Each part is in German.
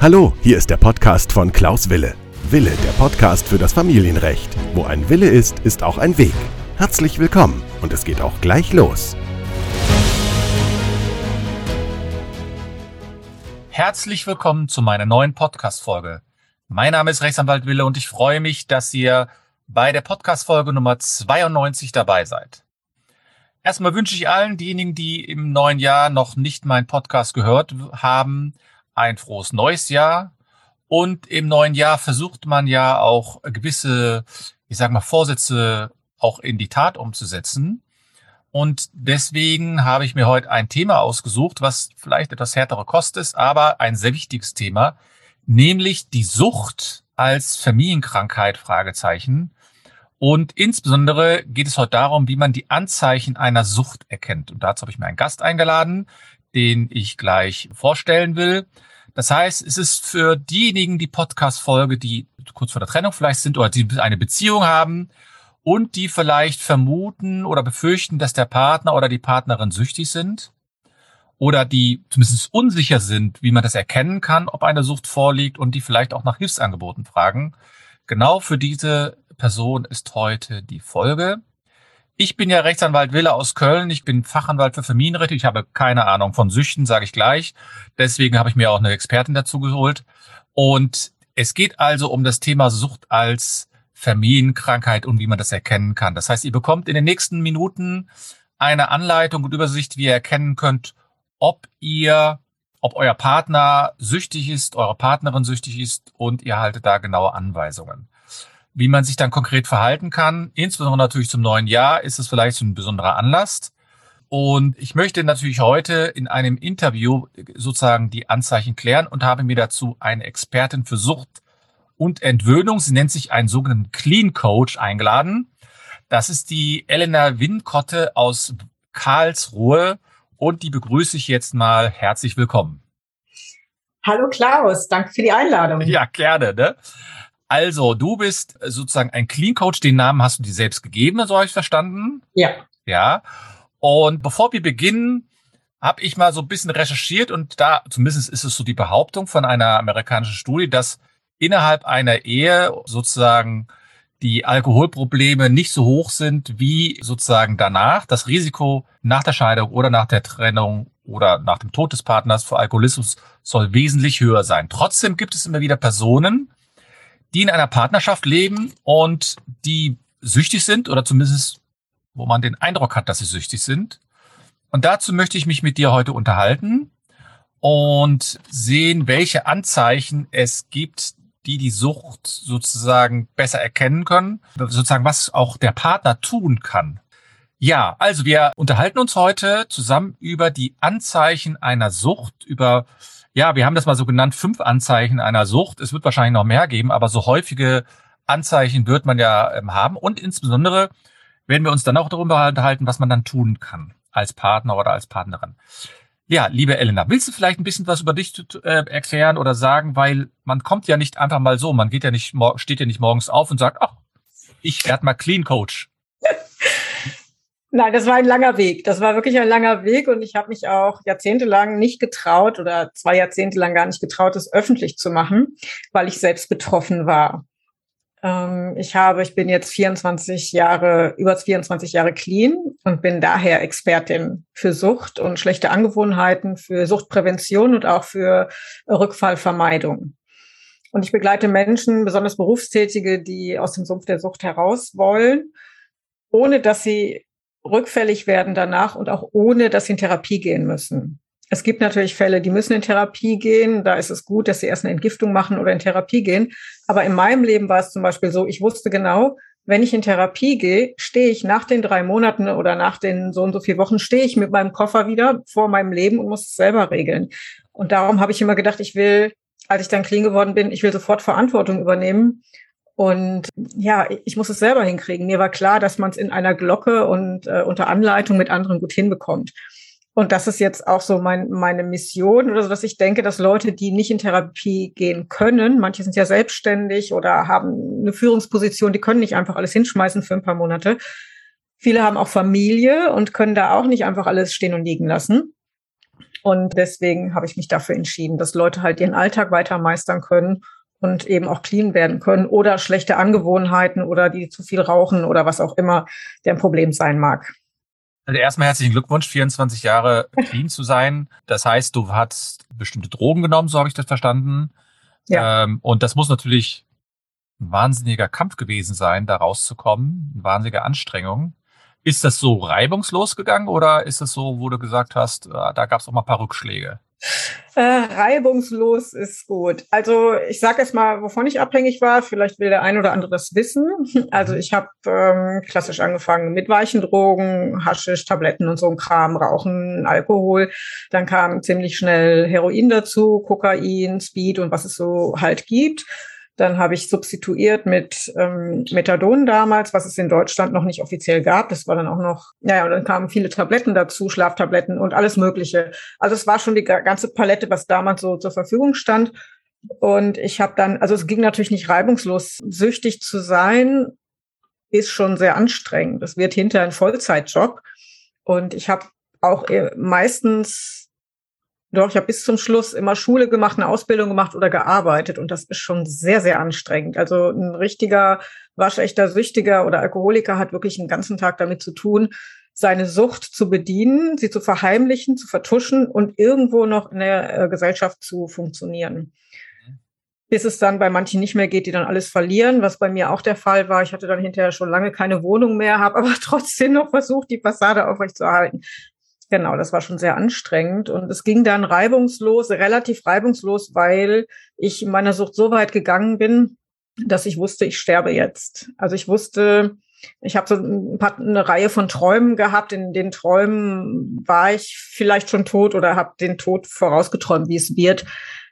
Hallo, hier ist der Podcast von Klaus Wille. Wille, der Podcast für das Familienrecht. Wo ein Wille ist, ist auch ein Weg. Herzlich willkommen und es geht auch gleich los. Herzlich willkommen zu meiner neuen Podcast-Folge. Mein Name ist Rechtsanwalt Wille und ich freue mich, dass ihr bei der Podcast-Folge Nummer 92 dabei seid. Erstmal wünsche ich allen diejenigen, die im neuen Jahr noch nicht meinen Podcast gehört haben, ein frohes neues Jahr. Und im neuen Jahr versucht man ja auch gewisse, ich sag mal, Vorsätze auch in die Tat umzusetzen. Und deswegen habe ich mir heute ein Thema ausgesucht, was vielleicht etwas härtere Kost ist, aber ein sehr wichtiges Thema, nämlich die Sucht als Familienkrankheit, Fragezeichen. Und insbesondere geht es heute darum, wie man die Anzeichen einer Sucht erkennt. Und dazu habe ich mir einen Gast eingeladen, den ich gleich vorstellen will. Das heißt, es ist für diejenigen die Podcast-Folge, die kurz vor der Trennung vielleicht sind oder die eine Beziehung haben und die vielleicht vermuten oder befürchten, dass der Partner oder die Partnerin süchtig sind oder die zumindest unsicher sind, wie man das erkennen kann, ob eine Sucht vorliegt und die vielleicht auch nach Hilfsangeboten fragen. Genau für diese Person ist heute die Folge. Ich bin ja Rechtsanwalt Wille aus Köln. Ich bin Fachanwalt für Familienrecht. Ich habe keine Ahnung von Süchten, sage ich gleich. Deswegen habe ich mir auch eine Expertin dazu geholt. Und es geht also um das Thema Sucht als Familienkrankheit und wie man das erkennen kann. Das heißt, ihr bekommt in den nächsten Minuten eine Anleitung und Übersicht, wie ihr erkennen könnt, ob ihr, ob euer Partner süchtig ist, eure Partnerin süchtig ist und ihr haltet da genaue Anweisungen wie man sich dann konkret verhalten kann. Insbesondere natürlich zum neuen Jahr ist es vielleicht ein besonderer Anlass. Und ich möchte natürlich heute in einem Interview sozusagen die Anzeichen klären und habe mir dazu eine Expertin für Sucht und Entwöhnung, sie nennt sich einen sogenannten Clean Coach, eingeladen. Das ist die Elena Winkotte aus Karlsruhe und die begrüße ich jetzt mal herzlich willkommen. Hallo Klaus, danke für die Einladung. Ja, gerne. Ne? Also, du bist sozusagen ein Clean Coach. Den Namen hast du dir selbst gegeben, so habe ich verstanden. Ja. Ja. Und bevor wir beginnen, habe ich mal so ein bisschen recherchiert und da, zumindest ist es so die Behauptung von einer amerikanischen Studie, dass innerhalb einer Ehe sozusagen die Alkoholprobleme nicht so hoch sind wie sozusagen danach. Das Risiko nach der Scheidung oder nach der Trennung oder nach dem Tod des Partners für Alkoholismus soll wesentlich höher sein. Trotzdem gibt es immer wieder Personen, die in einer Partnerschaft leben und die süchtig sind oder zumindest, wo man den Eindruck hat, dass sie süchtig sind. Und dazu möchte ich mich mit dir heute unterhalten und sehen, welche Anzeichen es gibt, die die Sucht sozusagen besser erkennen können, sozusagen was auch der Partner tun kann. Ja, also wir unterhalten uns heute zusammen über die Anzeichen einer Sucht, über ja, wir haben das mal so genannt, fünf Anzeichen einer Sucht. Es wird wahrscheinlich noch mehr geben, aber so häufige Anzeichen wird man ja ähm, haben. Und insbesondere werden wir uns dann auch darüber unterhalten, was man dann tun kann als Partner oder als Partnerin. Ja, liebe Elena, willst du vielleicht ein bisschen was über dich äh, erklären oder sagen, weil man kommt ja nicht einfach mal so, man geht ja nicht, steht ja nicht morgens auf und sagt, ach, ich werde mal Clean Coach. Nein, das war ein langer Weg. Das war wirklich ein langer Weg und ich habe mich auch jahrzehntelang nicht getraut oder zwei Jahrzehnte lang gar nicht getraut, es öffentlich zu machen, weil ich selbst betroffen war. Ähm, ich habe, ich bin jetzt 24 Jahre, über 24 Jahre clean und bin daher Expertin für Sucht und schlechte Angewohnheiten, für Suchtprävention und auch für Rückfallvermeidung. Und ich begleite Menschen, besonders Berufstätige, die aus dem Sumpf der Sucht heraus wollen, ohne dass sie rückfällig werden danach und auch ohne, dass sie in Therapie gehen müssen. Es gibt natürlich Fälle, die müssen in Therapie gehen. Da ist es gut, dass sie erst eine Entgiftung machen oder in Therapie gehen. Aber in meinem Leben war es zum Beispiel so, ich wusste genau, wenn ich in Therapie gehe, stehe ich nach den drei Monaten oder nach den so und so vier Wochen, stehe ich mit meinem Koffer wieder vor meinem Leben und muss es selber regeln. Und darum habe ich immer gedacht, ich will, als ich dann clean geworden bin, ich will sofort Verantwortung übernehmen und ja, ich muss es selber hinkriegen. Mir war klar, dass man es in einer Glocke und äh, unter Anleitung mit anderen gut hinbekommt. Und das ist jetzt auch so mein, meine Mission oder so, dass ich denke, dass Leute, die nicht in Therapie gehen können, manche sind ja selbstständig oder haben eine Führungsposition, die können nicht einfach alles hinschmeißen für ein paar Monate. Viele haben auch Familie und können da auch nicht einfach alles stehen und liegen lassen. Und deswegen habe ich mich dafür entschieden, dass Leute halt ihren Alltag weiter meistern können und eben auch clean werden können oder schlechte Angewohnheiten oder die zu viel rauchen oder was auch immer der Problem sein mag. Also erstmal herzlichen Glückwunsch, 24 Jahre clean zu sein. Das heißt, du hast bestimmte Drogen genommen, so habe ich das verstanden. Ja. Ähm, und das muss natürlich ein wahnsinniger Kampf gewesen sein, da rauszukommen, eine wahnsinnige Anstrengung. Ist das so reibungslos gegangen oder ist es so, wo du gesagt hast, ah, da gab es auch mal ein paar Rückschläge? Äh, reibungslos ist gut. Also ich sage jetzt mal, wovon ich abhängig war. Vielleicht will der ein oder andere das wissen. Also mhm. ich habe ähm, klassisch angefangen mit weichen Drogen, Haschisch, Tabletten und so ein Kram, Rauchen, Alkohol. Dann kam ziemlich schnell Heroin dazu, Kokain, Speed und was es so halt gibt. Dann habe ich substituiert mit ähm, Methadon damals, was es in Deutschland noch nicht offiziell gab. Das war dann auch noch, naja, und dann kamen viele Tabletten dazu, Schlaftabletten und alles Mögliche. Also es war schon die ganze Palette, was damals so zur Verfügung stand. Und ich habe dann, also es ging natürlich nicht reibungslos. Süchtig zu sein ist schon sehr anstrengend. Das wird hinter ein Vollzeitjob. Und ich habe auch äh, meistens doch, ich habe bis zum Schluss immer Schule gemacht, eine Ausbildung gemacht oder gearbeitet und das ist schon sehr, sehr anstrengend. Also ein richtiger, waschechter Süchtiger oder Alkoholiker hat wirklich einen ganzen Tag damit zu tun, seine Sucht zu bedienen, sie zu verheimlichen, zu vertuschen und irgendwo noch in der äh, Gesellschaft zu funktionieren. Bis es dann bei manchen nicht mehr geht, die dann alles verlieren, was bei mir auch der Fall war. Ich hatte dann hinterher schon lange keine Wohnung mehr, habe aber trotzdem noch versucht, die Fassade aufrechtzuerhalten. Genau, das war schon sehr anstrengend und es ging dann reibungslos, relativ reibungslos, weil ich in meiner Sucht so weit gegangen bin, dass ich wusste, ich sterbe jetzt. Also ich wusste, ich habe so ein paar, eine Reihe von Träumen gehabt. In den Träumen war ich vielleicht schon tot oder habe den Tod vorausgeträumt, wie es wird,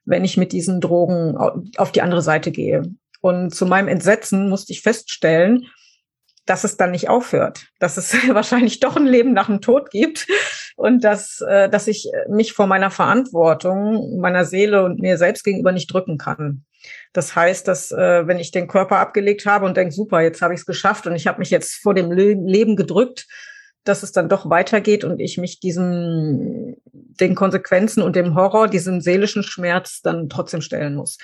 wenn ich mit diesen Drogen auf die andere Seite gehe. Und zu meinem Entsetzen musste ich feststellen, dass es dann nicht aufhört, dass es wahrscheinlich doch ein Leben nach dem Tod gibt und dass, äh, dass ich mich vor meiner Verantwortung, meiner Seele und mir selbst gegenüber nicht drücken kann. Das heißt, dass äh, wenn ich den Körper abgelegt habe und denke, super, jetzt habe ich es geschafft und ich habe mich jetzt vor dem Le Leben gedrückt, dass es dann doch weitergeht und ich mich diesen den Konsequenzen und dem Horror, diesem seelischen Schmerz dann trotzdem stellen muss.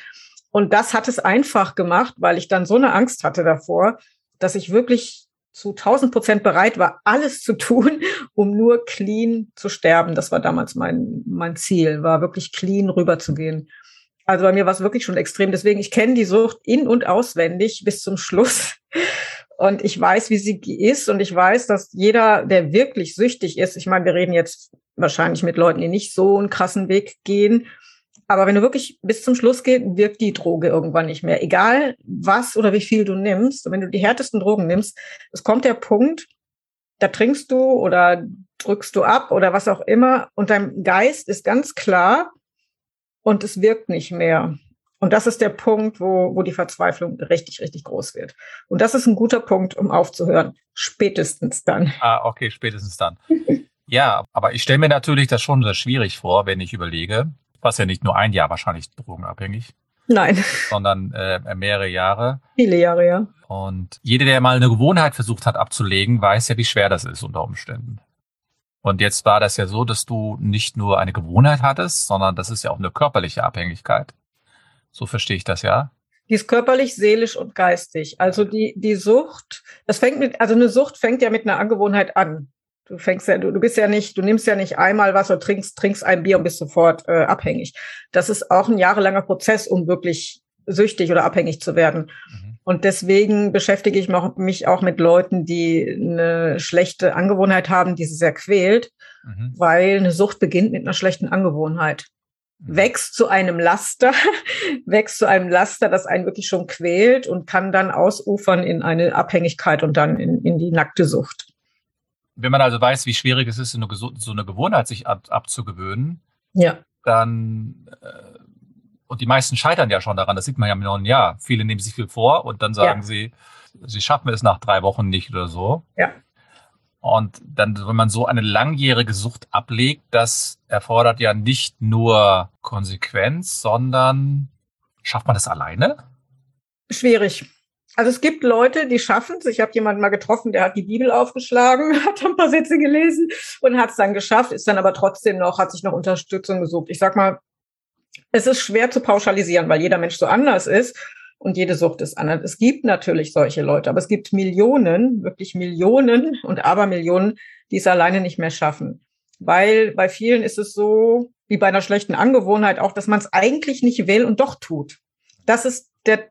Und das hat es einfach gemacht, weil ich dann so eine Angst hatte davor, dass ich wirklich zu 1000 Prozent bereit war, alles zu tun, um nur clean zu sterben. Das war damals mein, mein Ziel, war wirklich clean rüberzugehen. Also bei mir war es wirklich schon extrem. Deswegen, ich kenne die Sucht in- und auswendig bis zum Schluss. Und ich weiß, wie sie ist. Und ich weiß, dass jeder, der wirklich süchtig ist, ich meine, wir reden jetzt wahrscheinlich mit Leuten, die nicht so einen krassen Weg gehen, aber wenn du wirklich bis zum Schluss gehst, wirkt die Droge irgendwann nicht mehr. Egal was oder wie viel du nimmst. wenn du die härtesten Drogen nimmst, es kommt der Punkt, da trinkst du oder drückst du ab oder was auch immer und dein Geist ist ganz klar und es wirkt nicht mehr. Und das ist der Punkt, wo, wo die Verzweiflung richtig, richtig groß wird. Und das ist ein guter Punkt, um aufzuhören. Spätestens dann. Ah, okay, spätestens dann. ja, aber ich stelle mir natürlich das schon sehr schwierig vor, wenn ich überlege, warst ja nicht nur ein Jahr wahrscheinlich drogenabhängig. Nein. Sondern äh, mehrere Jahre. Viele Jahre, ja. Und jeder, der mal eine Gewohnheit versucht hat abzulegen, weiß ja, wie schwer das ist unter Umständen. Und jetzt war das ja so, dass du nicht nur eine Gewohnheit hattest, sondern das ist ja auch eine körperliche Abhängigkeit. So verstehe ich das ja. Die ist körperlich, seelisch und geistig. Also die, die Sucht, das fängt mit, also eine Sucht fängt ja mit einer Angewohnheit an. Du fängst ja, du, du bist ja nicht, du nimmst ja nicht einmal was oder trinkst, trinkst ein Bier und bist sofort äh, abhängig. Das ist auch ein jahrelanger Prozess, um wirklich süchtig oder abhängig zu werden. Mhm. Und deswegen beschäftige ich mich auch mit Leuten, die eine schlechte Angewohnheit haben, die sie sehr quält, mhm. weil eine Sucht beginnt mit einer schlechten Angewohnheit. Mhm. Wächst zu einem Laster, wächst zu einem Laster, das einen wirklich schon quält und kann dann ausufern in eine Abhängigkeit und dann in, in die nackte Sucht. Wenn man also weiß, wie schwierig es ist, so eine, so eine Gewohnheit sich ab, abzugewöhnen, ja. dann äh, und die meisten scheitern ja schon daran, das sieht man ja im neuen Jahr. Viele nehmen sich viel vor und dann sagen ja. sie, sie schaffen es nach drei Wochen nicht oder so. Ja. Und dann, wenn man so eine langjährige Sucht ablegt, das erfordert ja nicht nur Konsequenz, sondern schafft man das alleine? Schwierig. Also es gibt Leute, die schaffen es. Ich habe jemanden mal getroffen, der hat die Bibel aufgeschlagen, hat ein paar Sätze gelesen und hat es dann geschafft, ist dann aber trotzdem noch, hat sich noch Unterstützung gesucht. Ich sag mal, es ist schwer zu pauschalisieren, weil jeder Mensch so anders ist und jede Sucht ist anders. Es gibt natürlich solche Leute, aber es gibt Millionen, wirklich Millionen und Abermillionen, die es alleine nicht mehr schaffen. Weil bei vielen ist es so, wie bei einer schlechten Angewohnheit auch, dass man es eigentlich nicht will und doch tut. Das ist der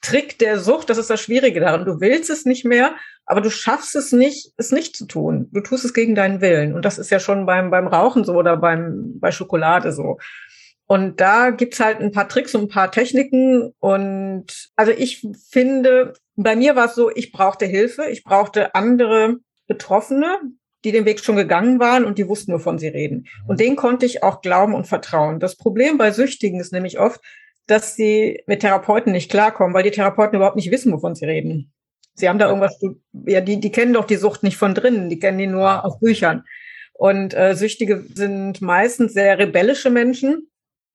Trick der Sucht, das ist das Schwierige daran. Du willst es nicht mehr, aber du schaffst es nicht, es nicht zu tun. Du tust es gegen deinen Willen. Und das ist ja schon beim, beim Rauchen so oder beim, bei Schokolade so. Und da gibt's halt ein paar Tricks und ein paar Techniken. Und also ich finde, bei mir war es so, ich brauchte Hilfe, ich brauchte andere Betroffene, die den Weg schon gegangen waren und die wussten, wovon sie reden. Und denen konnte ich auch glauben und vertrauen. Das Problem bei Süchtigen ist nämlich oft, dass sie mit Therapeuten nicht klarkommen, weil die Therapeuten überhaupt nicht wissen, wovon sie reden. Sie haben da irgendwas, ja, die, die kennen doch die Sucht nicht von drinnen, die kennen die nur aus Büchern. Und äh, Süchtige sind meistens sehr rebellische Menschen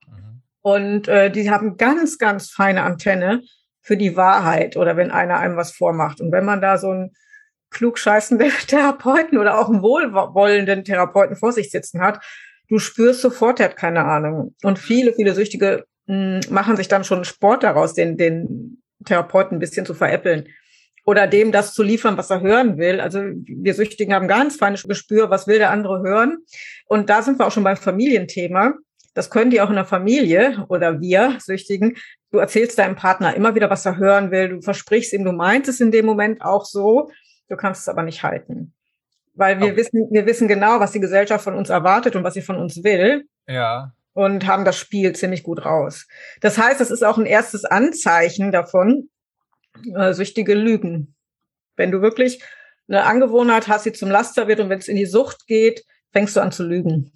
mhm. und äh, die haben ganz, ganz feine Antenne für die Wahrheit oder wenn einer einem was vormacht. Und wenn man da so einen klugscheißenden Therapeuten oder auch einen wohlwollenden Therapeuten vor sich sitzen hat, du spürst sofort, er hat keine Ahnung. Und viele, viele Süchtige machen sich dann schon Sport daraus, den, den Therapeuten ein bisschen zu veräppeln oder dem das zu liefern, was er hören will. Also wir Süchtigen haben ganz feines Gespür, was will der andere hören. Und da sind wir auch schon beim Familienthema. Das können die auch in der Familie oder wir Süchtigen. Du erzählst deinem Partner immer wieder, was er hören will. Du versprichst ihm, du meinst es in dem Moment auch so. Du kannst es aber nicht halten. Weil wir okay. wissen, wir wissen genau, was die Gesellschaft von uns erwartet und was sie von uns will. Ja und haben das Spiel ziemlich gut raus. Das heißt, das ist auch ein erstes Anzeichen davon, äh, süchtige Lügen. Wenn du wirklich eine Angewohnheit hast, die zum Laster wird und wenn es in die Sucht geht, fängst du an zu lügen.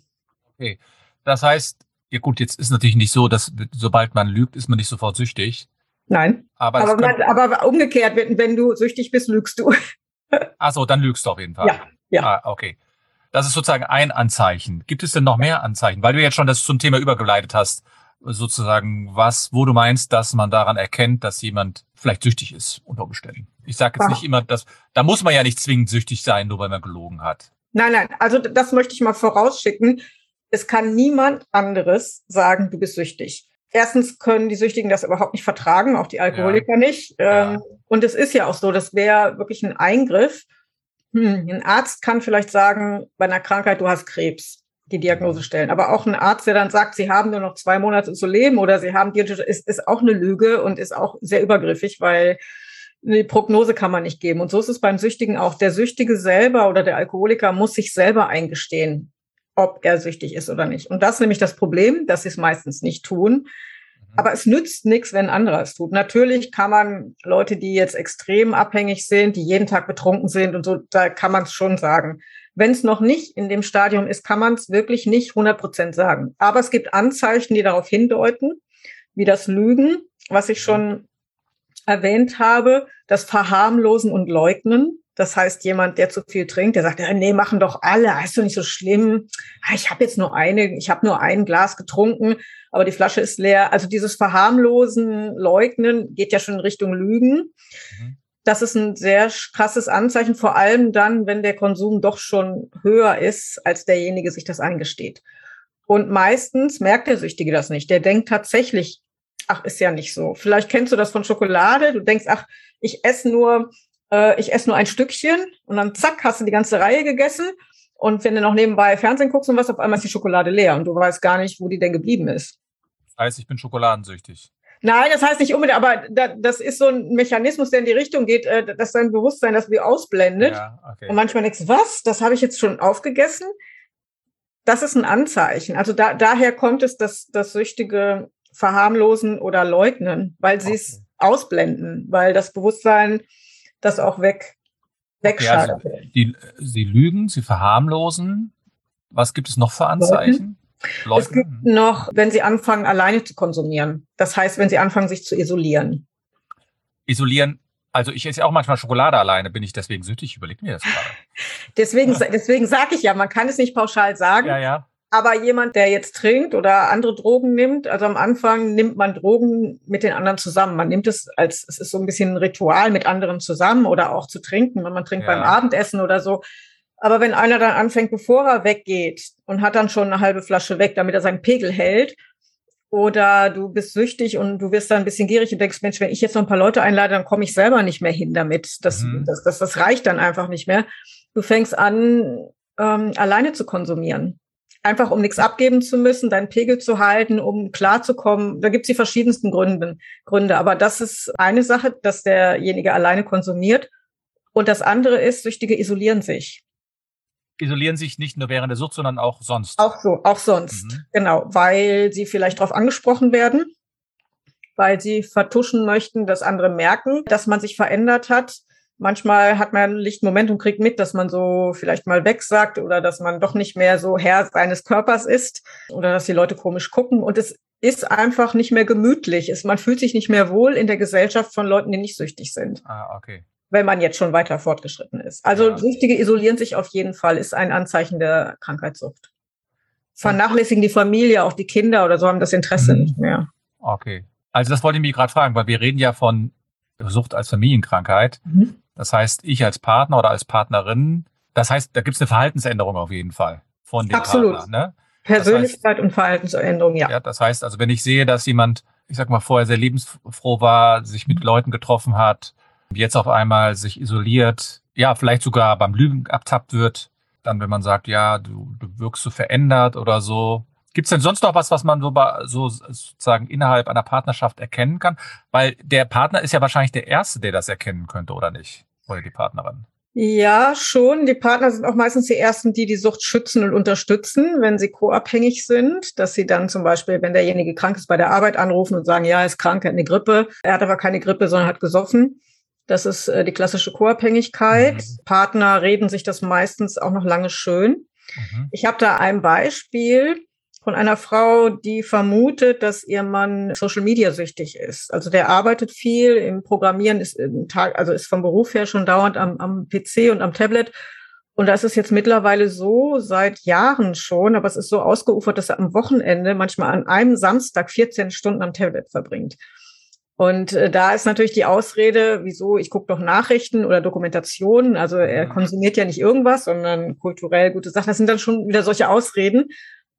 Okay. Das heißt, ja gut, jetzt ist natürlich nicht so, dass sobald man lügt, ist man nicht sofort süchtig. Nein. Aber, aber, man, aber umgekehrt, wenn, wenn du süchtig bist, lügst du. Ach so, dann lügst du auf jeden Fall. Ja, ja. Ah, okay. Das ist sozusagen ein Anzeichen. Gibt es denn noch mehr Anzeichen? Weil du jetzt schon das zum Thema übergeleitet hast, sozusagen was, wo du meinst, dass man daran erkennt, dass jemand vielleicht süchtig ist unter Umständen. Ich sage jetzt ja. nicht immer, dass da muss man ja nicht zwingend süchtig sein, nur weil man gelogen hat. Nein, nein, also das möchte ich mal vorausschicken. Es kann niemand anderes sagen, du bist süchtig. Erstens können die Süchtigen das überhaupt nicht vertragen, auch die Alkoholiker ja. nicht. Ja. Ähm, und es ist ja auch so, das wäre wirklich ein Eingriff hm, ein Arzt kann vielleicht sagen, bei einer Krankheit, du hast Krebs, die Diagnose stellen. Aber auch ein Arzt, der dann sagt, sie haben nur noch zwei Monate zu leben oder sie haben, ist, ist auch eine Lüge und ist auch sehr übergriffig, weil eine Prognose kann man nicht geben. Und so ist es beim Süchtigen auch. Der Süchtige selber oder der Alkoholiker muss sich selber eingestehen, ob er süchtig ist oder nicht. Und das ist nämlich das Problem, dass sie es meistens nicht tun. Aber es nützt nichts, wenn ein anderer es tut. Natürlich kann man Leute, die jetzt extrem abhängig sind, die jeden Tag betrunken sind und so, da kann man es schon sagen. Wenn es noch nicht in dem Stadium ist, kann man es wirklich nicht 100 Prozent sagen. Aber es gibt Anzeichen, die darauf hindeuten, wie das Lügen, was ich schon erwähnt habe, das Verharmlosen und Leugnen. Das heißt, jemand, der zu viel trinkt, der sagt, nee, machen doch alle, ist doch nicht so schlimm. Ah, ich habe jetzt nur eine, ich habe nur ein Glas getrunken, aber die Flasche ist leer. Also dieses Verharmlosen, Leugnen geht ja schon in Richtung Lügen. Mhm. Das ist ein sehr krasses Anzeichen, vor allem dann, wenn der Konsum doch schon höher ist, als derjenige sich das eingesteht. Und meistens merkt der Süchtige das nicht. Der denkt tatsächlich, ach, ist ja nicht so. Vielleicht kennst du das von Schokolade. Du denkst, ach, ich esse nur äh, ich esse nur ein Stückchen und dann zack, hast du die ganze Reihe gegessen. Und wenn du noch nebenbei Fernsehen guckst und was, auf einmal ist die Schokolade leer und du weißt gar nicht, wo die denn geblieben ist. Heißt, ich bin schokoladensüchtig. Nein, das heißt nicht unbedingt, aber das ist so ein Mechanismus, der in die Richtung geht, äh, dass dein Bewusstsein das wie ausblendet. Ja, okay. Und manchmal denkst du, was, das habe ich jetzt schon aufgegessen? Das ist ein Anzeichen. Also da, daher kommt es, dass das süchtige Verharmlosen oder Leugnen, weil sie es okay. ausblenden, weil das Bewusstsein das auch weg, wegschalten. Ja, also die, sie lügen, sie verharmlosen. Was gibt es noch für Anzeichen? Leuten? Es gibt noch, wenn sie anfangen, alleine zu konsumieren. Das heißt, wenn sie anfangen, sich zu isolieren. Isolieren, also ich esse ja auch manchmal Schokolade alleine, bin ich deswegen süchtig? Überleg mir das gerade. deswegen, deswegen sage ich ja, man kann es nicht pauschal sagen. Ja, ja. Aber jemand, der jetzt trinkt oder andere Drogen nimmt, also am Anfang nimmt man Drogen mit den anderen zusammen. Man nimmt es als, es ist so ein bisschen ein Ritual mit anderen zusammen oder auch zu trinken, wenn man trinkt ja. beim Abendessen oder so. Aber wenn einer dann anfängt, bevor er weggeht und hat dann schon eine halbe Flasche weg, damit er seinen Pegel hält, oder du bist süchtig und du wirst dann ein bisschen gierig und denkst, Mensch, wenn ich jetzt noch ein paar Leute einlade, dann komme ich selber nicht mehr hin damit. Das, mhm. das, das, das reicht dann einfach nicht mehr. Du fängst an, ähm, alleine zu konsumieren. Einfach um nichts abgeben zu müssen, deinen Pegel zu halten, um klarzukommen. Da gibt es die verschiedensten Gründe, Gründe. Aber das ist eine Sache, dass derjenige alleine konsumiert. Und das andere ist, Süchtige isolieren sich isolieren sich nicht nur während der Sucht, sondern auch sonst. Auch so, auch sonst. Mhm. Genau, weil sie vielleicht darauf angesprochen werden, weil sie vertuschen möchten, dass andere merken, dass man sich verändert hat. Manchmal hat man einen lichten Moment und kriegt mit, dass man so vielleicht mal wegsagt oder dass man doch nicht mehr so Herr seines Körpers ist oder dass die Leute komisch gucken. Und es ist einfach nicht mehr gemütlich. Es, man fühlt sich nicht mehr wohl in der Gesellschaft von Leuten, die nicht süchtig sind. Ah, okay wenn man jetzt schon weiter fortgeschritten ist. Also ja. Süchtige isolieren sich auf jeden Fall, ist ein Anzeichen der Krankheitssucht. Vernachlässigen die Familie, auch die Kinder oder so haben das Interesse mhm. nicht mehr. Okay. Also das wollte ich mich gerade fragen, weil wir reden ja von Sucht als Familienkrankheit. Mhm. Das heißt, ich als Partner oder als Partnerin, das heißt, da gibt es eine Verhaltensänderung auf jeden Fall von dem Absolut. Partner. Ne? Persönlichkeit das heißt, und Verhaltensänderung, ja. Ja, das heißt, also wenn ich sehe, dass jemand, ich sag mal, vorher sehr lebensfroh war, sich mit Leuten getroffen hat, jetzt auf einmal sich isoliert, ja, vielleicht sogar beim Lügen abtappt wird, dann, wenn man sagt, ja, du, du wirkst so verändert oder so. Gibt es denn sonst noch was, was man so, so sozusagen innerhalb einer Partnerschaft erkennen kann? Weil der Partner ist ja wahrscheinlich der Erste, der das erkennen könnte, oder nicht? Oder die Partnerin. Ja, schon. Die Partner sind auch meistens die Ersten, die die Sucht schützen und unterstützen, wenn sie co-abhängig sind, dass sie dann zum Beispiel, wenn derjenige krank ist, bei der Arbeit anrufen und sagen, ja, er ist krank, er hat eine Grippe. Er hat aber keine Grippe, sondern hat gesoffen. Das ist äh, die klassische Co-Abhängigkeit. Mhm. Partner reden sich das meistens auch noch lange schön. Mhm. Ich habe da ein Beispiel von einer Frau, die vermutet, dass ihr Mann Social Media süchtig ist. Also der arbeitet viel im Programmieren, ist im Tag, also ist vom Beruf her schon dauernd am, am PC und am Tablet. Und das ist jetzt mittlerweile so seit Jahren schon, aber es ist so ausgeufert, dass er am Wochenende manchmal an einem Samstag 14 Stunden am Tablet verbringt. Und äh, da ist natürlich die Ausrede, wieso, ich gucke doch Nachrichten oder Dokumentationen. Also er konsumiert ja nicht irgendwas, sondern kulturell gute Sachen. Das sind dann schon wieder solche Ausreden.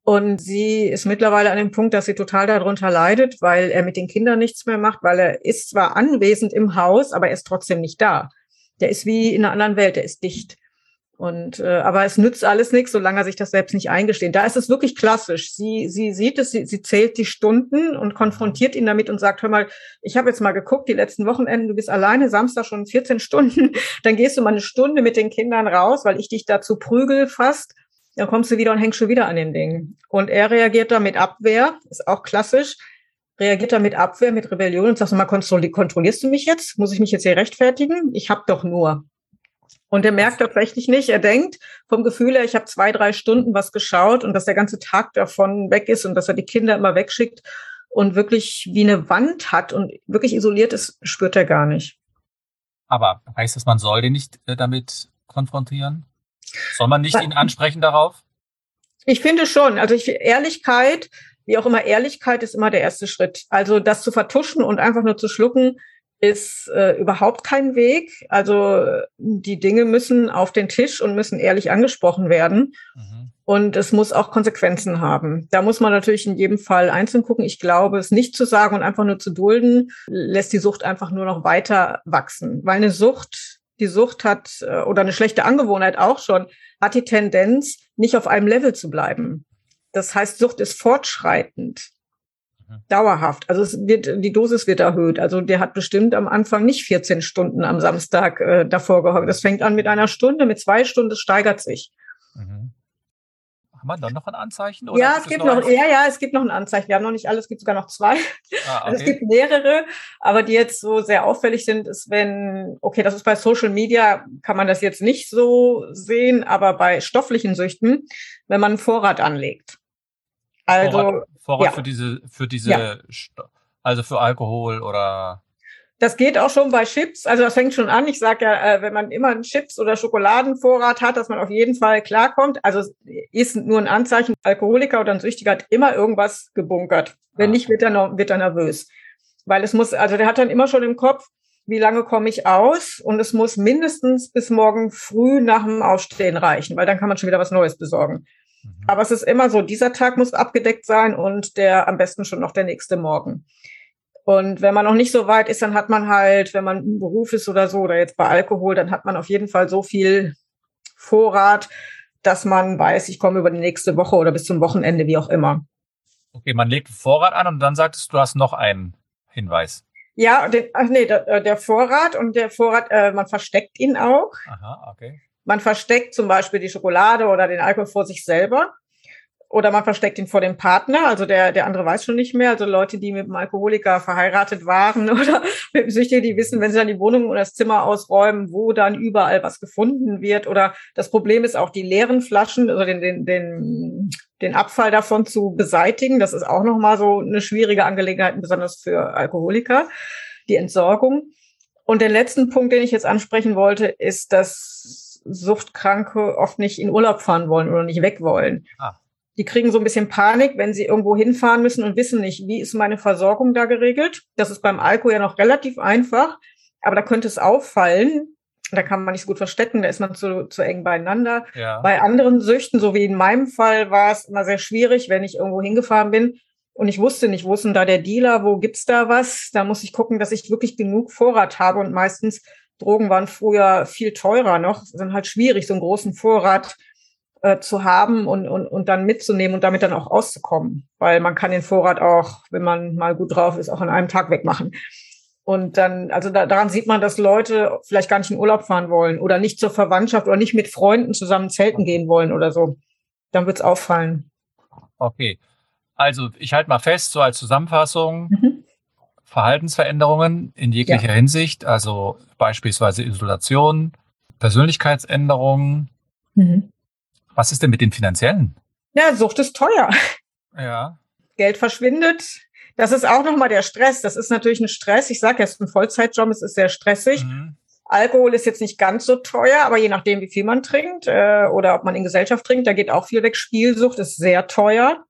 Und sie ist mittlerweile an dem Punkt, dass sie total darunter leidet, weil er mit den Kindern nichts mehr macht, weil er ist zwar anwesend im Haus, aber er ist trotzdem nicht da. Der ist wie in einer anderen Welt, der ist dicht. Und äh, aber es nützt alles nichts, solange er sich das selbst nicht eingesteht. Da ist es wirklich klassisch. Sie sie sieht es, sie, sie zählt die Stunden und konfrontiert ihn damit und sagt: Hör mal, ich habe jetzt mal geguckt, die letzten Wochenenden, du bist alleine Samstag schon 14 Stunden, dann gehst du mal eine Stunde mit den Kindern raus, weil ich dich dazu prügel fast. Dann kommst du wieder und hängst schon wieder an den Dingen. Und er reagiert da mit Abwehr, ist auch klassisch reagiert er mit Abwehr, mit Rebellion und sagt mal, kontrollierst du mich jetzt? Muss ich mich jetzt hier rechtfertigen? Ich hab doch nur. Und er merkt tatsächlich nicht, er denkt vom Gefühl her, ich habe zwei, drei Stunden was geschaut und dass der ganze Tag davon weg ist und dass er die Kinder immer wegschickt und wirklich wie eine Wand hat und wirklich isoliert ist, spürt er gar nicht. Aber heißt das, man soll den nicht äh, damit konfrontieren? Soll man nicht ihn ansprechen darauf? Ich finde schon. Also ich, Ehrlichkeit, wie auch immer, Ehrlichkeit ist immer der erste Schritt. Also das zu vertuschen und einfach nur zu schlucken, ist äh, überhaupt kein Weg. Also die Dinge müssen auf den Tisch und müssen ehrlich angesprochen werden. Mhm. Und es muss auch Konsequenzen haben. Da muss man natürlich in jedem Fall einzeln gucken. Ich glaube, es nicht zu sagen und einfach nur zu dulden, lässt die Sucht einfach nur noch weiter wachsen. Weil eine Sucht, die Sucht hat, äh, oder eine schlechte Angewohnheit auch schon, hat die Tendenz, nicht auf einem Level zu bleiben. Das heißt, Sucht ist fortschreitend. Dauerhaft. Also es wird, die Dosis wird erhöht. Also der hat bestimmt am Anfang nicht 14 Stunden am Samstag äh, davor gehockt. Das fängt an mit einer Stunde, mit zwei Stunden, es steigert sich. Mhm. Haben wir dann noch ein Anzeichen? ja, es gibt noch, noch ja, ja, es gibt noch ein Anzeichen. Wir haben noch nicht alles, es gibt sogar noch zwei. Ah, okay. also es gibt mehrere, aber die jetzt so sehr auffällig sind, ist, wenn, okay, das ist bei Social Media, kann man das jetzt nicht so sehen, aber bei stofflichen Süchten, wenn man einen Vorrat anlegt. Also Vorrat, Vorrat ja. für diese, für diese, ja. also für Alkohol oder Das geht auch schon bei Chips. Also das fängt schon an. Ich sage ja, äh, wenn man immer einen Chips- oder Schokoladenvorrat hat, dass man auf jeden Fall klarkommt. Also ist nur ein Anzeichen. Alkoholiker oder ein Süchtiger hat immer irgendwas gebunkert. Wenn ah. nicht, wird er, noch, wird er nervös. Weil es muss, also der hat dann immer schon im Kopf, wie lange komme ich aus? Und es muss mindestens bis morgen früh nach dem Aufstehen reichen, weil dann kann man schon wieder was Neues besorgen. Mhm. Aber es ist immer so, dieser Tag muss abgedeckt sein und der am besten schon noch der nächste Morgen. Und wenn man noch nicht so weit ist, dann hat man halt, wenn man im Beruf ist oder so, oder jetzt bei Alkohol, dann hat man auf jeden Fall so viel Vorrat, dass man weiß, ich komme über die nächste Woche oder bis zum Wochenende, wie auch immer. Okay, man legt Vorrat an und dann sagtest du, du hast noch einen Hinweis. Ja, den, ach nee, der, äh, der Vorrat und der Vorrat, äh, man versteckt ihn auch. Aha, okay. Man versteckt zum Beispiel die Schokolade oder den Alkohol vor sich selber oder man versteckt ihn vor dem Partner, also der, der andere weiß schon nicht mehr. Also Leute, die mit einem Alkoholiker verheiratet waren oder mit einem Süchtigen, die wissen, wenn sie dann die Wohnung oder das Zimmer ausräumen, wo dann überall was gefunden wird. Oder das Problem ist auch die leeren Flaschen, also den, den, den, den Abfall davon zu beseitigen. Das ist auch nochmal so eine schwierige Angelegenheit, besonders für Alkoholiker, die Entsorgung. Und den letzten Punkt, den ich jetzt ansprechen wollte, ist, dass Suchtkranke oft nicht in Urlaub fahren wollen oder nicht weg wollen. Ah die kriegen so ein bisschen Panik, wenn sie irgendwo hinfahren müssen und wissen nicht, wie ist meine Versorgung da geregelt. Das ist beim Alkohol ja noch relativ einfach, aber da könnte es auffallen. Da kann man nicht so gut verstecken, da ist man zu, zu eng beieinander. Ja. Bei anderen Süchten, so wie in meinem Fall, war es immer sehr schwierig, wenn ich irgendwo hingefahren bin und ich wusste nicht, wo ist denn da der Dealer, wo gibt's da was? Da muss ich gucken, dass ich wirklich genug Vorrat habe und meistens Drogen waren früher viel teurer noch, sind halt schwierig, so einen großen Vorrat äh, zu haben und, und, und dann mitzunehmen und damit dann auch auszukommen. Weil man kann den Vorrat auch, wenn man mal gut drauf ist, auch an einem Tag wegmachen. Und dann, also da, daran sieht man, dass Leute vielleicht gar nicht in Urlaub fahren wollen oder nicht zur Verwandtschaft oder nicht mit Freunden zusammen zelten gehen wollen oder so. Dann wird's auffallen. Okay. Also ich halte mal fest, so als Zusammenfassung, mhm. Verhaltensveränderungen in jeglicher ja. Hinsicht, also beispielsweise Isolation, Persönlichkeitsänderungen, mhm. Was ist denn mit den finanziellen? Ja, Sucht ist teuer. Ja. Geld verschwindet. Das ist auch nochmal der Stress. Das ist natürlich ein Stress. Ich sage, es ist ein Vollzeitjob, es ist sehr stressig. Mhm. Alkohol ist jetzt nicht ganz so teuer, aber je nachdem, wie viel man trinkt äh, oder ob man in Gesellschaft trinkt, da geht auch viel weg. Spielsucht ist sehr teuer.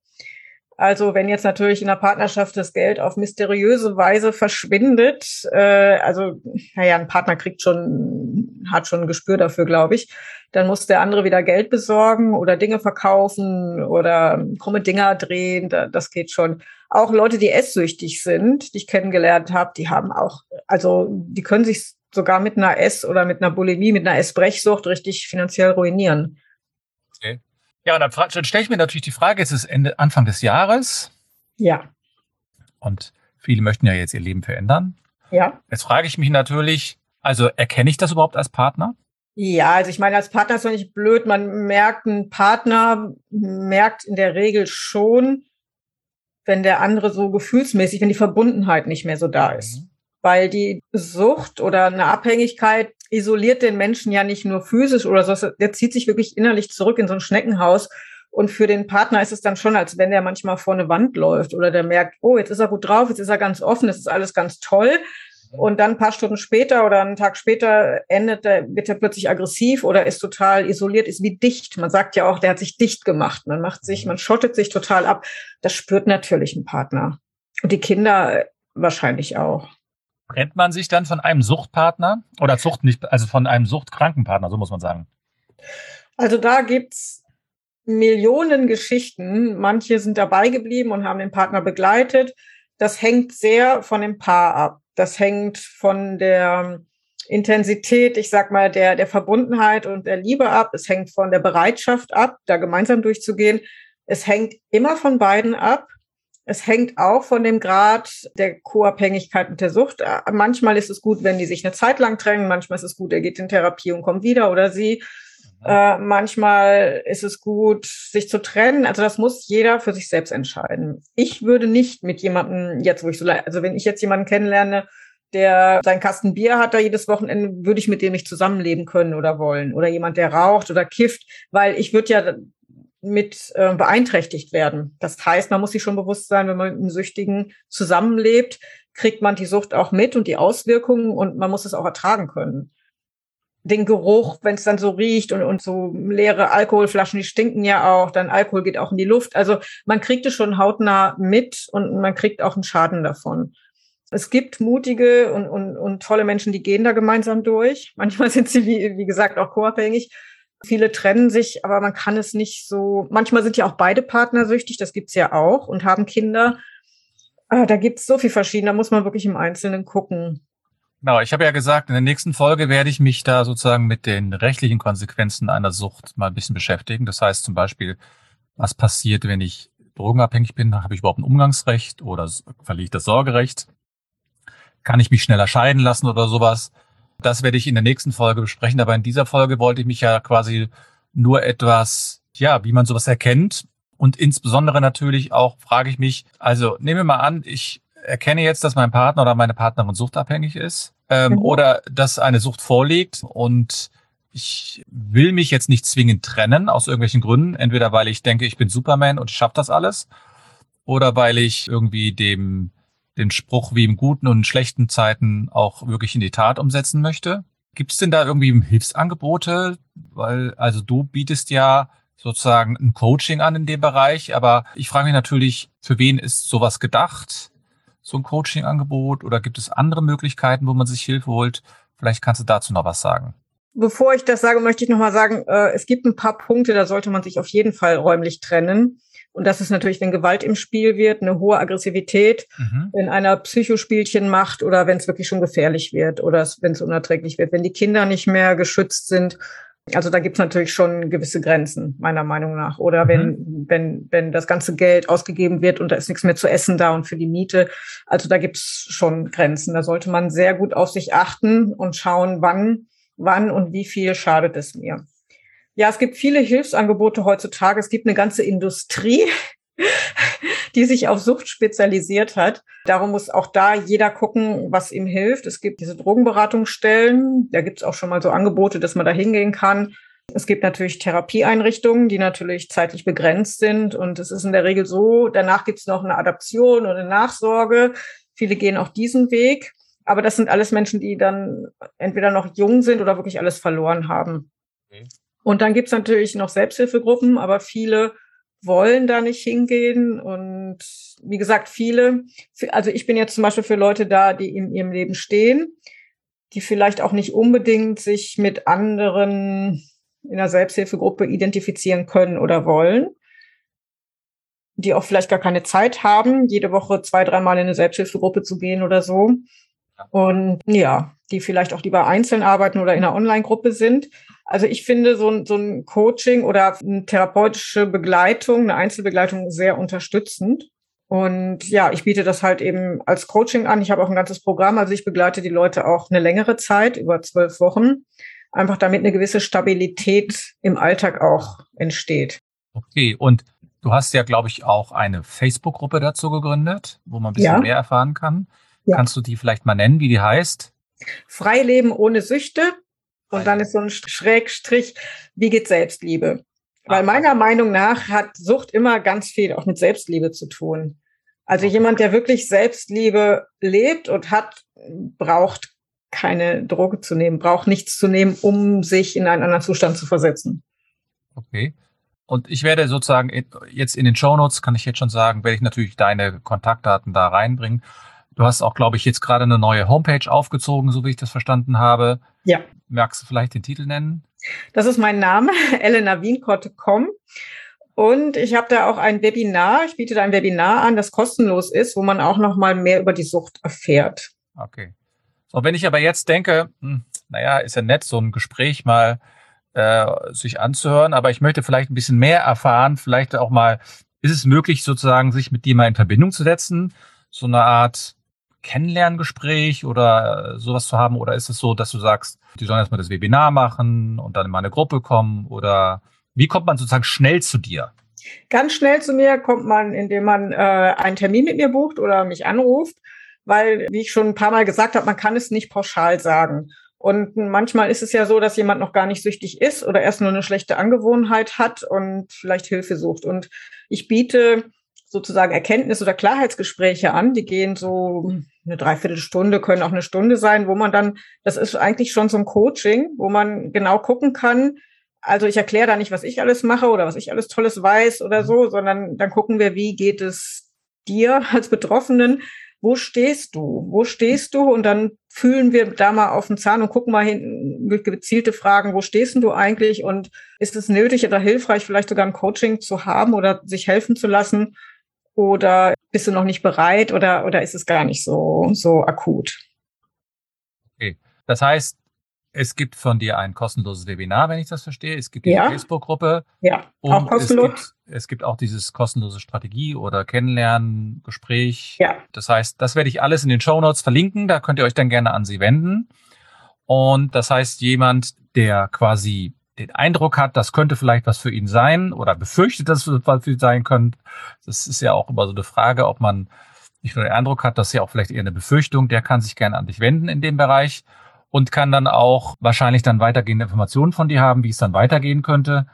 Also wenn jetzt natürlich in der Partnerschaft das Geld auf mysteriöse Weise verschwindet, äh, also naja, ein Partner kriegt schon, hat schon ein Gespür dafür, glaube ich, dann muss der andere wieder Geld besorgen oder Dinge verkaufen oder krumme Dinger drehen. Das geht schon. Auch Leute, die esssüchtig sind, die ich kennengelernt habe, die haben auch, also die können sich sogar mit einer Ess- oder mit einer Bulimie, mit einer Essbrechsucht richtig finanziell ruinieren. Okay. Ja, dann, dann stelle ich mir natürlich die Frage, es ist Ende, Anfang des Jahres. Ja. Und viele möchten ja jetzt ihr Leben verändern. Ja. Jetzt frage ich mich natürlich, also erkenne ich das überhaupt als Partner? Ja, also ich meine, als Partner ist doch nicht blöd. Man merkt, ein Partner merkt in der Regel schon, wenn der andere so gefühlsmäßig, wenn die Verbundenheit nicht mehr so da ist. Mhm. Weil die Sucht oder eine Abhängigkeit isoliert den Menschen ja nicht nur physisch oder so, der zieht sich wirklich innerlich zurück in so ein Schneckenhaus. Und für den Partner ist es dann schon, als wenn der manchmal vor eine Wand läuft oder der merkt, oh, jetzt ist er gut drauf, jetzt ist er ganz offen, es ist alles ganz toll. Und dann ein paar Stunden später oder einen Tag später endet er, wird er plötzlich aggressiv oder ist total isoliert, ist wie dicht. Man sagt ja auch, der hat sich dicht gemacht. Man macht sich, man schottet sich total ab. Das spürt natürlich ein Partner. Und die Kinder wahrscheinlich auch. Trennt man sich dann von einem Suchtpartner oder Sucht nicht, also von einem suchtkranken Partner, so muss man sagen? Also da gibt's Millionen Geschichten. Manche sind dabei geblieben und haben den Partner begleitet. Das hängt sehr von dem Paar ab. Das hängt von der Intensität, ich sag mal, der, der Verbundenheit und der Liebe ab. Es hängt von der Bereitschaft ab, da gemeinsam durchzugehen. Es hängt immer von beiden ab. Es hängt auch von dem Grad der Co-Abhängigkeit mit der Sucht. Manchmal ist es gut, wenn die sich eine Zeit lang trennen. Manchmal ist es gut, er geht in Therapie und kommt wieder oder sie. Äh, manchmal ist es gut, sich zu trennen. Also das muss jeder für sich selbst entscheiden. Ich würde nicht mit jemandem jetzt, wo ich so, also wenn ich jetzt jemanden kennenlerne, der seinen Kasten Bier hat da jedes Wochenende, würde ich mit dem nicht zusammenleben können oder wollen. Oder jemand, der raucht oder kifft, weil ich würde ja mit äh, beeinträchtigt werden. Das heißt, man muss sich schon bewusst sein, wenn man mit einem Süchtigen zusammenlebt, kriegt man die Sucht auch mit und die Auswirkungen und man muss es auch ertragen können. Den Geruch, wenn es dann so riecht und, und so leere Alkoholflaschen, die stinken ja auch, dann Alkohol geht auch in die Luft. Also man kriegt es schon hautnah mit und man kriegt auch einen Schaden davon. Es gibt mutige und, und, und tolle Menschen, die gehen da gemeinsam durch. Manchmal sind sie, wie, wie gesagt, auch co-abhängig. Viele trennen sich, aber man kann es nicht so. Manchmal sind ja auch beide Partner süchtig, das gibt's ja auch und haben Kinder. Ah, da gibt's so viel verschieden, da muss man wirklich im Einzelnen gucken. Genau, ich habe ja gesagt, in der nächsten Folge werde ich mich da sozusagen mit den rechtlichen Konsequenzen einer Sucht mal ein bisschen beschäftigen. Das heißt zum Beispiel, was passiert, wenn ich drogenabhängig bin? Habe ich überhaupt ein Umgangsrecht oder verliere ich das Sorgerecht? Kann ich mich schneller scheiden lassen oder sowas? Das werde ich in der nächsten Folge besprechen. Aber in dieser Folge wollte ich mich ja quasi nur etwas, ja, wie man sowas erkennt. Und insbesondere natürlich auch frage ich mich, also nehmen wir mal an, ich erkenne jetzt, dass mein Partner oder meine Partnerin suchtabhängig ist ähm, mhm. oder dass eine Sucht vorliegt und ich will mich jetzt nicht zwingend trennen aus irgendwelchen Gründen, entweder weil ich denke, ich bin Superman und ich schaffe das alles oder weil ich irgendwie dem den Spruch wie im guten und schlechten Zeiten auch wirklich in die Tat umsetzen möchte. Gibt es denn da irgendwie Hilfsangebote? Weil, also du bietest ja sozusagen ein Coaching an in dem Bereich, aber ich frage mich natürlich, für wen ist sowas gedacht? So ein Coaching-Angebot oder gibt es andere Möglichkeiten, wo man sich Hilfe holt? Vielleicht kannst du dazu noch was sagen. Bevor ich das sage, möchte ich noch mal sagen, äh, es gibt ein paar Punkte, da sollte man sich auf jeden Fall räumlich trennen. Und das ist natürlich, wenn Gewalt im Spiel wird, eine hohe Aggressivität, mhm. wenn einer Psychospielchen macht oder wenn es wirklich schon gefährlich wird oder wenn es unerträglich wird, wenn die Kinder nicht mehr geschützt sind. Also da gibt es natürlich schon gewisse Grenzen, meiner Meinung nach. Oder mhm. wenn, wenn, wenn das ganze Geld ausgegeben wird und da ist nichts mehr zu essen da und für die Miete. Also da gibt es schon Grenzen. Da sollte man sehr gut auf sich achten und schauen, wann, wann und wie viel schadet es mir. Ja, es gibt viele Hilfsangebote heutzutage. Es gibt eine ganze Industrie, die sich auf Sucht spezialisiert hat. Darum muss auch da jeder gucken, was ihm hilft. Es gibt diese Drogenberatungsstellen. Da gibt es auch schon mal so Angebote, dass man da hingehen kann. Es gibt natürlich Therapieeinrichtungen, die natürlich zeitlich begrenzt sind. Und es ist in der Regel so, danach gibt es noch eine Adaption und eine Nachsorge. Viele gehen auch diesen Weg. Aber das sind alles Menschen, die dann entweder noch jung sind oder wirklich alles verloren haben. Okay. Und dann gibt's natürlich noch Selbsthilfegruppen, aber viele wollen da nicht hingehen. Und wie gesagt, viele, also ich bin jetzt zum Beispiel für Leute da, die in ihrem Leben stehen, die vielleicht auch nicht unbedingt sich mit anderen in der Selbsthilfegruppe identifizieren können oder wollen, die auch vielleicht gar keine Zeit haben, jede Woche zwei, dreimal in eine Selbsthilfegruppe zu gehen oder so. Und ja, die vielleicht auch lieber einzeln arbeiten oder in einer Online-Gruppe sind. Also ich finde so ein, so ein Coaching oder eine therapeutische Begleitung, eine Einzelbegleitung sehr unterstützend. Und ja, ich biete das halt eben als Coaching an. Ich habe auch ein ganzes Programm. Also ich begleite die Leute auch eine längere Zeit, über zwölf Wochen, einfach damit eine gewisse Stabilität im Alltag auch entsteht. Okay, und du hast ja, glaube ich, auch eine Facebook-Gruppe dazu gegründet, wo man ein bisschen ja. mehr erfahren kann. Ja. Kannst du die vielleicht mal nennen, wie die heißt? Freileben ohne Süchte. Und dann ist so ein Schrägstrich, wie geht Selbstliebe? Weil meiner Meinung nach hat Sucht immer ganz viel auch mit Selbstliebe zu tun. Also jemand, der wirklich Selbstliebe lebt und hat, braucht keine Droge zu nehmen, braucht nichts zu nehmen, um sich in einen anderen Zustand zu versetzen. Okay. Und ich werde sozusagen jetzt in den Show Notes, kann ich jetzt schon sagen, werde ich natürlich deine Kontaktdaten da reinbringen. Du hast auch, glaube ich, jetzt gerade eine neue Homepage aufgezogen, so wie ich das verstanden habe. Ja. Magst du vielleicht den Titel nennen? Das ist mein Name, elenawienkotte.com. Und ich habe da auch ein Webinar, ich biete da ein Webinar an, das kostenlos ist, wo man auch noch mal mehr über die Sucht erfährt. Okay. So, wenn ich aber jetzt denke, hm, naja, ist ja nett, so ein Gespräch mal äh, sich anzuhören, aber ich möchte vielleicht ein bisschen mehr erfahren, vielleicht auch mal, ist es möglich, sozusagen sich mit dir mal in Verbindung zu setzen, so eine Art Kennenlerngespräch oder sowas zu haben? Oder ist es so, dass du sagst, die sollen erstmal das Webinar machen und dann in meine Gruppe kommen? Oder wie kommt man sozusagen schnell zu dir? Ganz schnell zu mir kommt man, indem man äh, einen Termin mit mir bucht oder mich anruft, weil, wie ich schon ein paar Mal gesagt habe, man kann es nicht pauschal sagen. Und manchmal ist es ja so, dass jemand noch gar nicht süchtig ist oder erst nur eine schlechte Angewohnheit hat und vielleicht Hilfe sucht. Und ich biete sozusagen Erkenntnis- oder Klarheitsgespräche an. Die gehen so eine Dreiviertelstunde, können auch eine Stunde sein, wo man dann, das ist eigentlich schon so ein Coaching, wo man genau gucken kann. Also ich erkläre da nicht, was ich alles mache oder was ich alles Tolles weiß oder so, sondern dann gucken wir, wie geht es dir als Betroffenen? Wo stehst du? Wo stehst du? Und dann fühlen wir da mal auf den Zahn und gucken mal hin, gezielte Fragen, wo stehst du eigentlich? Und ist es nötig oder hilfreich, vielleicht sogar ein Coaching zu haben oder sich helfen zu lassen? Oder bist du noch nicht bereit oder, oder ist es gar nicht so, so akut? Okay. Das heißt, es gibt von dir ein kostenloses Webinar, wenn ich das verstehe. Es gibt die ja. Facebook-Gruppe. Ja, auch kostenlos. Es gibt, es gibt, auch dieses kostenlose Strategie- oder Kennenlernen-Gespräch. Ja. Das heißt, das werde ich alles in den Show Notes verlinken. Da könnt ihr euch dann gerne an sie wenden. Und das heißt, jemand, der quasi den Eindruck hat, das könnte vielleicht was für ihn sein oder befürchtet, dass es was für ihn sein könnte. Das ist ja auch immer so eine Frage, ob man nicht nur den Eindruck hat, das ist ja auch vielleicht eher eine Befürchtung, der kann sich gerne an dich wenden in dem Bereich und kann dann auch wahrscheinlich dann weitergehende Informationen von dir haben, wie es dann weitergehen könnte.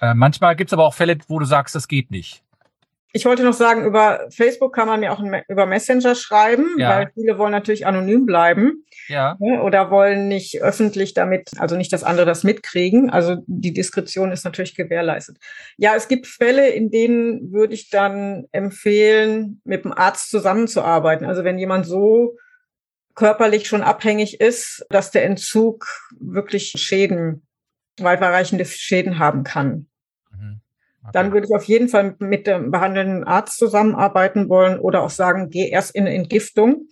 Äh, manchmal gibt es aber auch Fälle, wo du sagst, das geht nicht. Ich wollte noch sagen, über Facebook kann man mir auch über Messenger schreiben, ja. weil viele wollen natürlich anonym bleiben. Ja. Ne, oder wollen nicht öffentlich damit, also nicht, dass andere das mitkriegen. Also die Diskretion ist natürlich gewährleistet. Ja, es gibt Fälle, in denen würde ich dann empfehlen, mit dem Arzt zusammenzuarbeiten. Also wenn jemand so körperlich schon abhängig ist, dass der Entzug wirklich Schäden, weitreichende Schäden haben kann. Okay. Dann würde ich auf jeden Fall mit dem behandelnden Arzt zusammenarbeiten wollen oder auch sagen, geh erst in Entgiftung.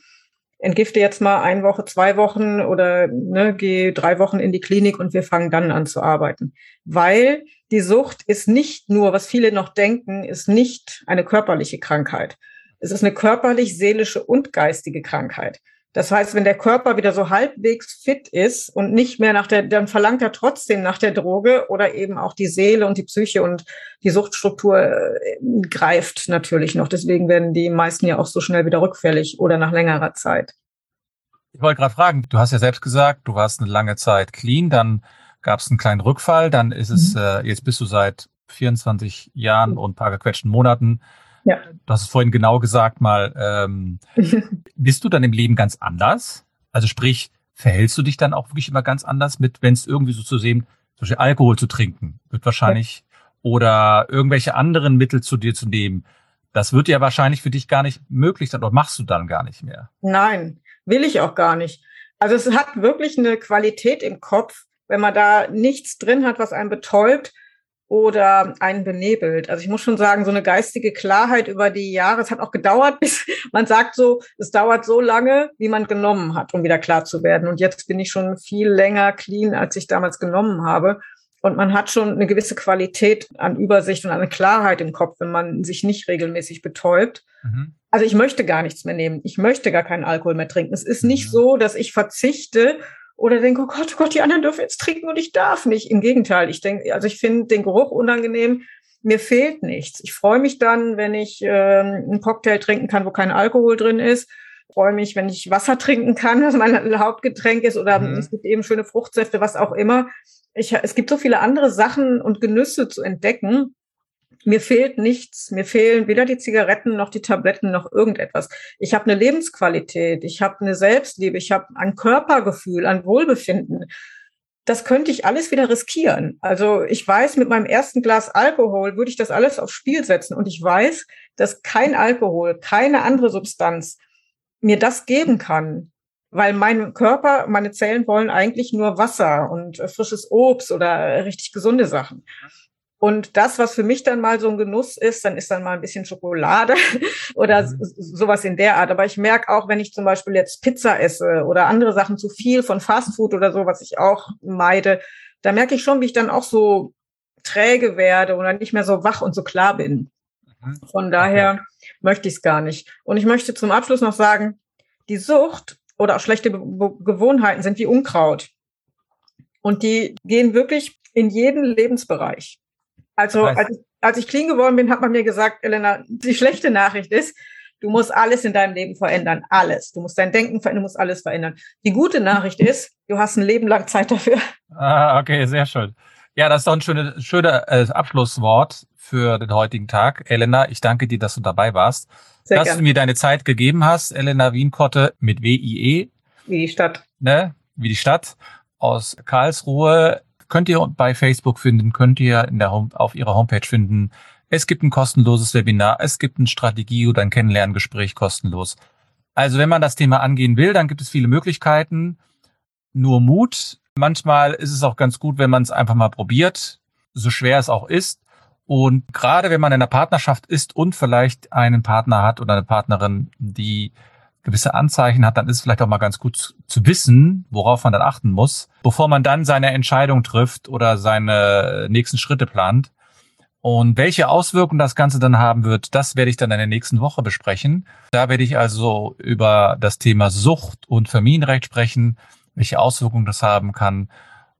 Entgifte jetzt mal eine Woche, zwei Wochen oder ne, geh drei Wochen in die Klinik und wir fangen dann an zu arbeiten. Weil die Sucht ist nicht nur, was viele noch denken, ist nicht eine körperliche Krankheit. Es ist eine körperlich, seelische und geistige Krankheit. Das heißt, wenn der Körper wieder so halbwegs fit ist und nicht mehr nach der, dann verlangt er trotzdem nach der Droge oder eben auch die Seele und die Psyche und die Suchtstruktur äh, greift natürlich noch. Deswegen werden die meisten ja auch so schnell wieder rückfällig oder nach längerer Zeit. Ich wollte gerade fragen, du hast ja selbst gesagt, du warst eine lange Zeit clean, dann gab es einen kleinen Rückfall, dann ist es, mhm. äh, jetzt bist du seit 24 Jahren und ein paar gequetschten Monaten ja. Du hast es vorhin genau gesagt mal. Ähm, bist du dann im Leben ganz anders? Also sprich, verhältst du dich dann auch wirklich immer ganz anders mit, wenn es irgendwie so zu sehen, zum Beispiel Alkohol zu trinken, wird wahrscheinlich, ja. oder irgendwelche anderen Mittel zu dir zu nehmen. Das wird ja wahrscheinlich für dich gar nicht möglich sein oder machst du dann gar nicht mehr. Nein, will ich auch gar nicht. Also es hat wirklich eine Qualität im Kopf, wenn man da nichts drin hat, was einen betäubt, oder einen benebelt. Also ich muss schon sagen, so eine geistige Klarheit über die Jahre, es hat auch gedauert, bis man sagt so, es dauert so lange, wie man genommen hat, um wieder klar zu werden. Und jetzt bin ich schon viel länger clean, als ich damals genommen habe. Und man hat schon eine gewisse Qualität an Übersicht und eine Klarheit im Kopf, wenn man sich nicht regelmäßig betäubt. Mhm. Also ich möchte gar nichts mehr nehmen. Ich möchte gar keinen Alkohol mehr trinken. Es ist nicht mhm. so, dass ich verzichte oder denke, oh Gott, oh Gott, die anderen dürfen jetzt trinken und ich darf nicht. Im Gegenteil, ich denke, also ich finde den Geruch unangenehm. Mir fehlt nichts. Ich freue mich dann, wenn ich ähm, einen Cocktail trinken kann, wo kein Alkohol drin ist. Ich freue mich, wenn ich Wasser trinken kann, was mein Hauptgetränk ist, oder mhm. es gibt eben schöne Fruchtsäfte, was auch immer. Ich, es gibt so viele andere Sachen und Genüsse zu entdecken, mir fehlt nichts. Mir fehlen weder die Zigaretten noch die Tabletten noch irgendetwas. Ich habe eine Lebensqualität, ich habe eine Selbstliebe, ich habe ein Körpergefühl, ein Wohlbefinden. Das könnte ich alles wieder riskieren. Also ich weiß, mit meinem ersten Glas Alkohol würde ich das alles aufs Spiel setzen. Und ich weiß, dass kein Alkohol, keine andere Substanz mir das geben kann. Weil mein Körper, meine Zellen wollen eigentlich nur Wasser und frisches Obst oder richtig gesunde Sachen. Und das, was für mich dann mal so ein Genuss ist, dann ist dann mal ein bisschen Schokolade oder mhm. sowas in der Art. Aber ich merke auch, wenn ich zum Beispiel jetzt Pizza esse oder andere Sachen zu viel von Fastfood oder so, was ich auch meide, da merke ich schon, wie ich dann auch so träge werde oder nicht mehr so wach und so klar bin. Mhm. Von daher okay. möchte ich es gar nicht. Und ich möchte zum Abschluss noch sagen, die Sucht oder auch schlechte Gewohnheiten sind wie Unkraut. Und die gehen wirklich in jeden Lebensbereich. Also als ich, als ich clean geworden bin, hat man mir gesagt, Elena, die schlechte Nachricht ist, Du musst alles in deinem Leben verändern. Alles. Du musst dein Denken verändern, du musst alles verändern. Die gute Nachricht ist, du hast ein Leben lang Zeit dafür. Ah, okay, sehr schön. Ja, das ist doch ein schönes, schönes äh, Abschlusswort für den heutigen Tag. Elena, ich danke dir, dass du dabei warst. Sehr dass gern. du mir deine Zeit gegeben hast. Elena Wienkotte mit W-I-E. Wie die Stadt. Ne? Wie die Stadt aus Karlsruhe. Könnt ihr bei Facebook finden, könnt ihr in der Home, auf ihrer Homepage finden. Es gibt ein kostenloses Webinar, es gibt ein Strategie- oder ein Kennenlerngespräch kostenlos. Also wenn man das Thema angehen will, dann gibt es viele Möglichkeiten. Nur Mut. Manchmal ist es auch ganz gut, wenn man es einfach mal probiert, so schwer es auch ist. Und gerade wenn man in einer Partnerschaft ist und vielleicht einen Partner hat oder eine Partnerin, die gewisse Anzeichen hat, dann ist es vielleicht auch mal ganz gut zu wissen, worauf man dann achten muss, bevor man dann seine Entscheidung trifft oder seine nächsten Schritte plant. Und welche Auswirkungen das Ganze dann haben wird, das werde ich dann in der nächsten Woche besprechen. Da werde ich also über das Thema Sucht und Familienrecht sprechen, welche Auswirkungen das haben kann.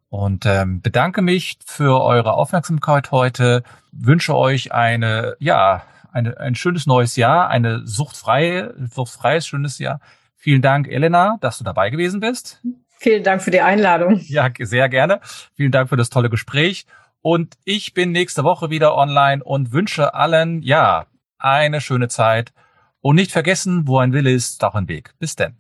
Und ähm, bedanke mich für eure Aufmerksamkeit heute. Wünsche euch eine, ja, eine, ein schönes neues Jahr, eine suchtfreie, suchtfreies schönes Jahr. Vielen Dank, Elena, dass du dabei gewesen bist. Vielen Dank für die Einladung. Ja, sehr gerne. Vielen Dank für das tolle Gespräch. Und ich bin nächste Woche wieder online und wünsche allen, ja, eine schöne Zeit. Und nicht vergessen, wo ein Wille ist, auch ein Weg. Bis denn.